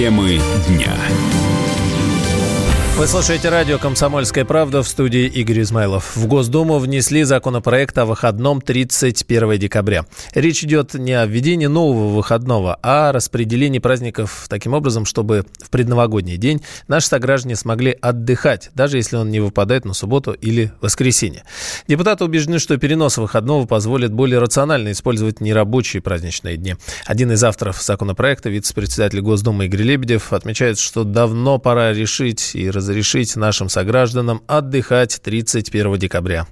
Темы дня. Вы слушаете радио «Комсомольская правда» в студии Игорь Измайлов. В Госдуму внесли законопроект о выходном 31 декабря. Речь идет не о введении нового выходного, а о распределении праздников таким образом, чтобы в предновогодний день наши сограждане смогли отдыхать, даже если он не выпадает на субботу или воскресенье. Депутаты убеждены, что перенос выходного позволит более рационально использовать нерабочие праздничные дни. Один из авторов законопроекта, вице-председатель Госдумы Игорь Лебедев, отмечает, что давно пора решить и разрешить разрешить нашим согражданам отдыхать 31 декабря?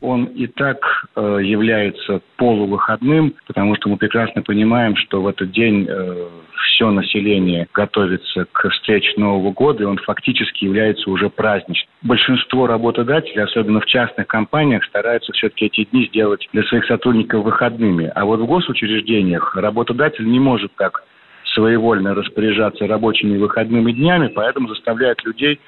он и так э, является полувыходным, потому что мы прекрасно понимаем, что в этот день э, все население готовится к встрече Нового года, и он фактически является уже праздничным. Большинство работодателей, особенно в частных компаниях, стараются все-таки эти дни сделать для своих сотрудников выходными. А вот в госучреждениях работодатель не может так своевольно распоряжаться рабочими выходными днями, поэтому заставляет людей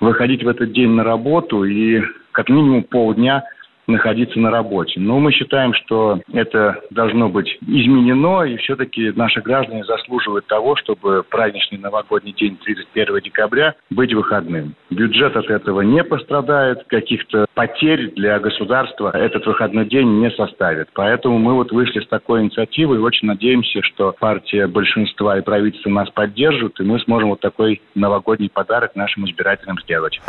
выходить в этот день на работу и как минимум полдня находиться на работе. Но мы считаем, что это должно быть изменено, и все-таки наши граждане заслуживают того, чтобы праздничный новогодний день 31 декабря быть выходным. Бюджет от этого не пострадает, каких-то потерь для государства этот выходной день не составит. Поэтому мы вот вышли с такой инициативой и очень надеемся, что партия большинства и правительство нас поддержат, и мы сможем вот такой новогодний подарок нашим избирателям сделать.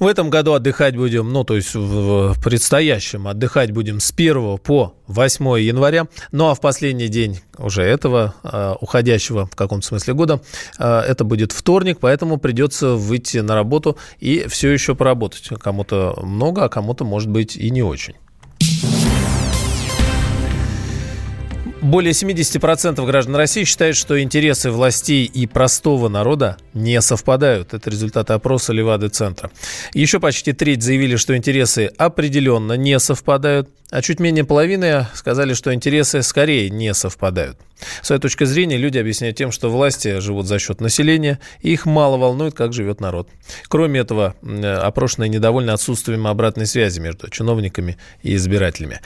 В этом году отдыхать будем, ну, то есть в предстоящем отдыхать будем с 1 по 8 января. Ну, а в последний день уже этого, э, уходящего в каком-то смысле года, э, это будет вторник, поэтому придется выйти на работу и все еще поработать. Кому-то много, а кому-то, может быть, и не очень. Более 70% граждан России считают, что интересы властей и простого народа не совпадают. Это результаты опроса Левады-центра. Еще почти треть заявили, что интересы определенно не совпадают а чуть менее половины сказали, что интересы скорее не совпадают. Своя точка зрения люди объясняют тем, что власти живут за счет населения, и их мало волнует, как живет народ. Кроме этого, опрошенные недовольны отсутствием обратной связи между чиновниками и избирателями.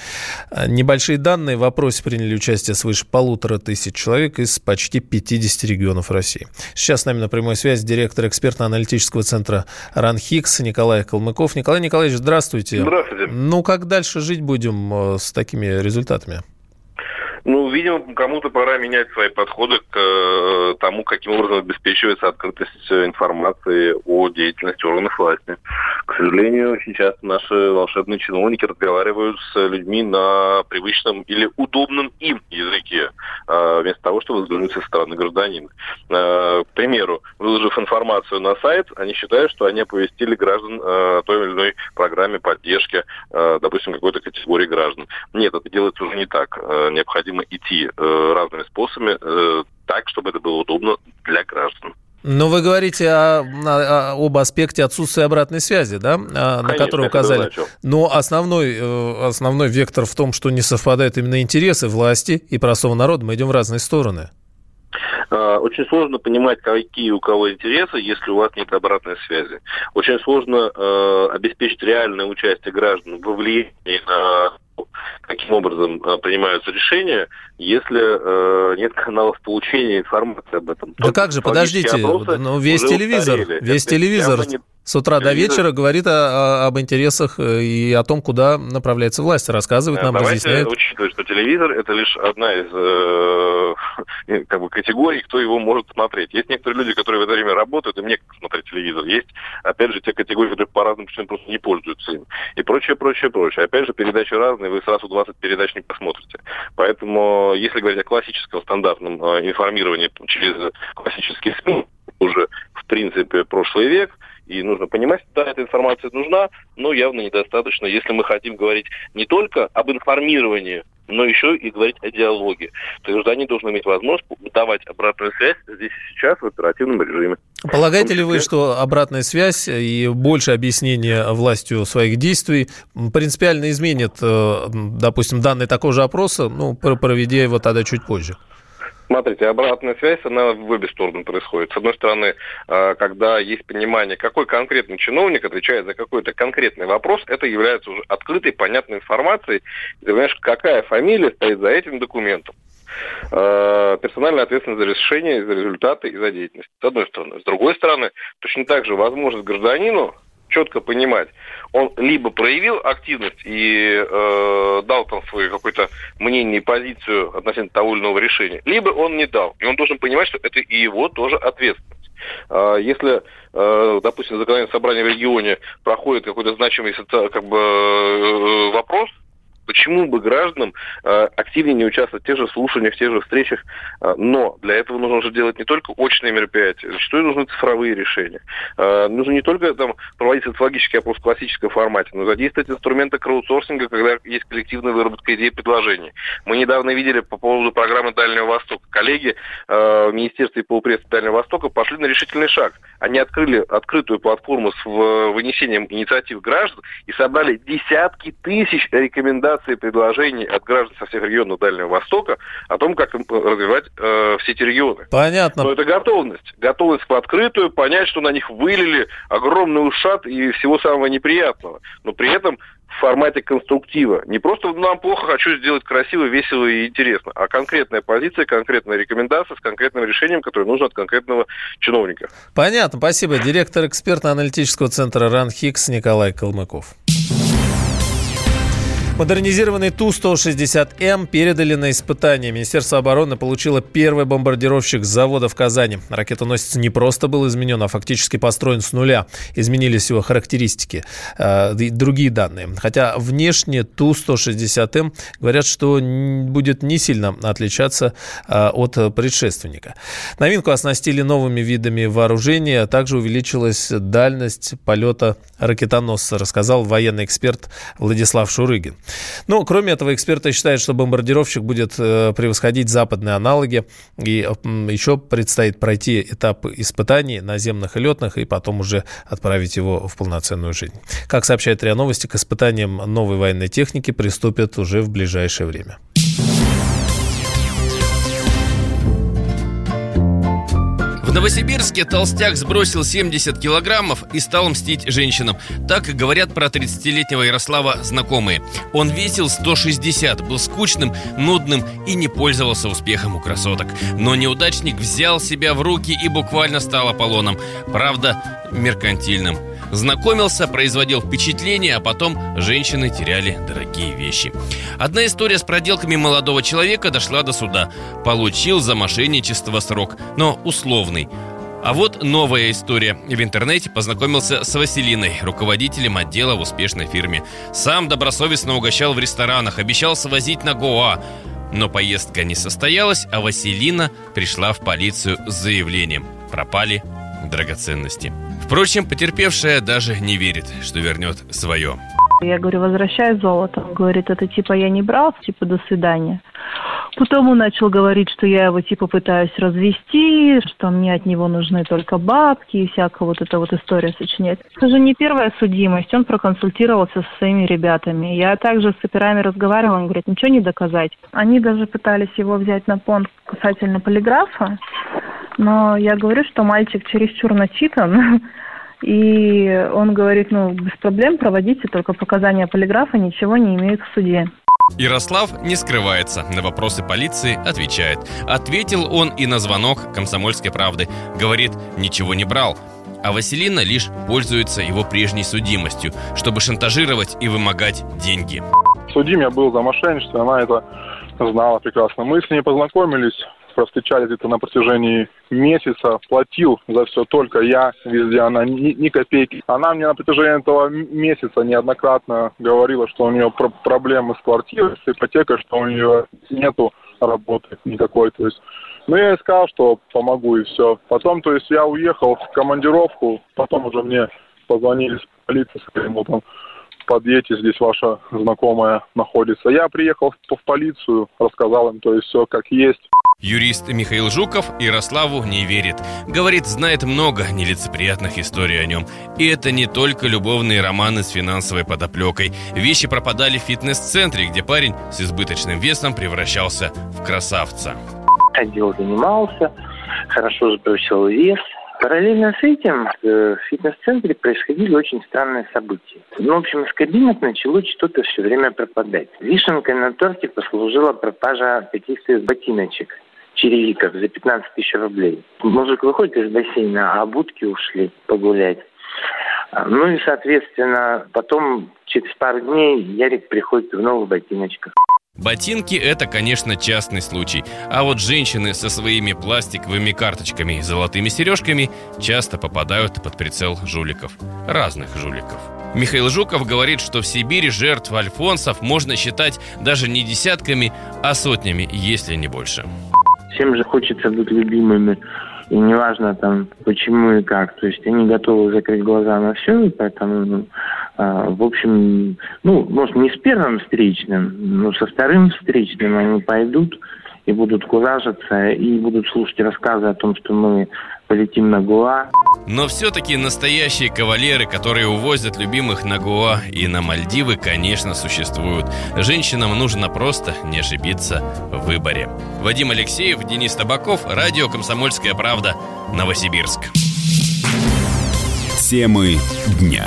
А, небольшие данные в опросе приняли участие свыше полутора тысяч человек из почти 50 регионов России. Сейчас с нами на прямой связи директор экспертно-аналитического центра РАНХИКС Николай Калмыков. Николай Николаевич, здравствуйте. Здравствуйте. Ну, как дальше жить будем? Э, с такими результатами? Ну, видимо, кому-то пора менять свои подходы к э, тому, каким образом обеспечивается открытость информации о деятельности органов власти. К сожалению, сейчас наши волшебные чиновники разговаривают с людьми на привычном или удобном им языке, э, вместо того, чтобы взглянуть со стороны гражданина. Э, к примеру, выложив информацию на сайт, они считают, что они оповестили граждан о той или иной программе поддержки, допустим, какой-то категории граждан. Нет, это делается уже не так. Необходимо необходимо идти э, разными способами э, так, чтобы это было удобно для граждан. Но вы говорите о, о, об аспекте отсутствия обратной связи, да, Конечно, на который указали. Но основной, э, основной вектор в том, что не совпадают именно интересы власти и простого народа. Мы идем в разные стороны. А, очень сложно понимать, какие у кого интересы, если у вас нет обратной связи. Очень сложно э, обеспечить реальное участие граждан во влиянии на каким образом э, принимаются решения, если э, нет каналов получения информации об этом. Да как же, подождите, ну весь телевизор, весь Это телевизор с утра до вечера говорит о, о, об интересах э, и о том, куда направляется власть, рассказывает нам, Давайте разъясняет. учитывать, что телевизор это лишь одна из э, как бы категорий, кто его может смотреть. Есть некоторые люди, которые в это время работают, им некогда смотреть телевизор. Есть, опять же, те категории, которые по разным причинам просто не пользуются им. И прочее, прочее, прочее. Опять же, передачи разные, вы сразу 20 передач не посмотрите. Поэтому, если говорить о классическом стандартном э, информировании через классические СМИ, уже, в принципе, прошлый век – и нужно понимать, да, эта информация нужна, но явно недостаточно, если мы хотим говорить не только об информировании, но еще и говорить о диалоге. То есть граждане должны иметь возможность давать обратную связь здесь и сейчас в оперативном режиме. Полагаете ли вы, что обратная связь и больше объяснения властью своих действий принципиально изменит, э, допустим, данные такого же опроса, ну, проведя его тогда чуть позже? Смотрите, обратная связь, она в обе стороны происходит. С одной стороны, а, когда есть понимание, какой конкретный чиновник отвечает за какой-то конкретный вопрос, это является уже открытой, понятной информацией. Ты понимаешь, какая фамилия стоит за этим документом. Э, персональная ответственность за решение, за результаты и за деятельность. С одной стороны. С другой стороны, точно так же возможность гражданину четко понимать, он либо проявил активность и э, дал там свое какое-то мнение и позицию относительно того или иного решения, либо он не дал. И он должен понимать, что это и его тоже ответственность. А если, э, допустим, законодательное собрание в регионе проходит какой-то значимый как бы, э, вопрос, Почему бы гражданам э, активнее не участвовать в тех же слушаниях, в тех же встречах? Э, но для этого нужно уже делать не только очные мероприятия, зачастую нужны цифровые решения. Э, нужно не только там, проводить социологический опрос в классическом формате, но задействовать инструменты краудсорсинга, когда есть коллективная выработка идей и предложений. Мы недавно видели по поводу программы Дальнего Востока. Коллеги э, в Министерстве полпредства Дальнего Востока пошли на решительный шаг. Они открыли открытую платформу с вынесением инициатив граждан и собрали десятки тысяч рекомендаций рекомендаций, предложений от граждан со всех регионов Дальнего Востока о том, как развивать э, все эти регионы. Понятно. Но это готовность. Готовность в открытую, понять, что на них вылили огромный ушат и всего самого неприятного. Но при этом в формате конструктива. Не просто нам плохо, хочу сделать красиво, весело и интересно, а конкретная позиция, конкретная рекомендация с конкретным решением, которое нужно от конкретного чиновника. Понятно, спасибо. Директор экспертно-аналитического центра РАНХИКС Николай Калмыков. Модернизированный Ту-160М передали на испытание. Министерство обороны получило первый бомбардировщик с завода в Казани. Ракетоносец не просто был изменен, а фактически построен с нуля. Изменились его характеристики э, и другие данные. Хотя внешне Ту-160М говорят, что будет не сильно отличаться э, от предшественника. Новинку оснастили новыми видами вооружения, также увеличилась дальность полета ракетоносца, рассказал военный эксперт Владислав Шурыгин. Ну, кроме этого, эксперты считают, что бомбардировщик будет э, превосходить западные аналоги. И еще предстоит пройти этап испытаний наземных и летных, и потом уже отправить его в полноценную жизнь. Как сообщает РИА Новости, к испытаниям новой военной техники приступят уже в ближайшее время. Новосибирске толстяк сбросил 70 килограммов и стал мстить женщинам. Так говорят про 30-летнего Ярослава знакомые. Он весил 160, был скучным, нудным и не пользовался успехом у красоток. Но неудачник взял себя в руки и буквально стал Аполлоном. Правда, меркантильным. Знакомился, производил впечатление, а потом женщины теряли дорогие вещи. Одна история с проделками молодого человека дошла до суда. Получил за мошенничество срок, но условный. А вот новая история. В интернете познакомился с Василиной, руководителем отдела в успешной фирме. Сам добросовестно угощал в ресторанах, обещал свозить на Гоа. Но поездка не состоялась, а Василина пришла в полицию с заявлением. Пропали драгоценности. Впрочем, потерпевшая даже не верит, что вернет свое. Я говорю, возвращай золото. Он говорит, это типа я не брал, типа до свидания. Потом он начал говорить, что я его типа пытаюсь развести, что мне от него нужны только бабки и всякая вот эта вот история сочинять. Это же не первая судимость, он проконсультировался со своими ребятами. Я также с операми разговаривала, он говорит, ничего не доказать. Они даже пытались его взять на понт касательно полиграфа, но я говорю, что мальчик чересчур начитан, и он говорит, ну, без проблем проводите, только показания полиграфа ничего не имеют в суде. Ярослав не скрывается, на вопросы полиции отвечает. Ответил он и на звонок комсомольской правды. Говорит, ничего не брал. А Василина лишь пользуется его прежней судимостью, чтобы шантажировать и вымогать деньги. Судим я был за мошенничество, она это знала прекрасно. Мы с ней познакомились встречались где-то на протяжении месяца, платил за все только я, везде она ни, ни копейки. Она мне на протяжении этого месяца неоднократно говорила, что у нее про- проблемы с квартирой, с ипотекой, что у нее нету работы никакой. То есть ну, я сказал, что помогу и все. Потом, то есть, я уехал в командировку, потом уже мне позвонили с полиции, сказали, ему там, подъедьте, здесь ваша знакомая находится. Я приехал в, в полицию, рассказал им, то есть, все как есть. Юрист Михаил Жуков Ярославу не верит. Говорит, знает много нелицеприятных историй о нем. И это не только любовные романы с финансовой подоплекой. Вещи пропадали в фитнес-центре, где парень с избыточным весом превращался в красавца. Ходил, занимался, хорошо сбросил вес, Параллельно с этим э, в фитнес-центре происходили очень странные события. Ну, в общем, из кабинок начало что-то все время пропадать. Вишенкой на торте послужила пропажа каких-то ботиночек черевиков за 15 тысяч рублей. Мужик выходит из бассейна, а будки ушли погулять. А, ну и, соответственно, потом через пару дней Ярик приходит в новых ботиночках. Ботинки – это, конечно, частный случай. А вот женщины со своими пластиковыми карточками и золотыми сережками часто попадают под прицел жуликов. Разных жуликов. Михаил Жуков говорит, что в Сибири жертв альфонсов можно считать даже не десятками, а сотнями, если не больше. Всем же хочется быть любимыми. И неважно там почему и как. То есть они готовы закрыть глаза на все, и поэтому а, в общем, ну, может, не с первым встречным, но со вторым встречным они пойдут и будут куражиться, и будут слушать рассказы о том, что мы полетим на Гоа. Но все-таки настоящие кавалеры, которые увозят любимых на Гоа и на Мальдивы, конечно, существуют. Женщинам нужно просто не ошибиться в выборе. Вадим Алексеев, Денис Табаков, радио «Комсомольская правда», Новосибирск. Темы дня.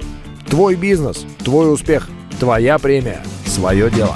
Твой бизнес, твой успех, твоя премия, свое дело.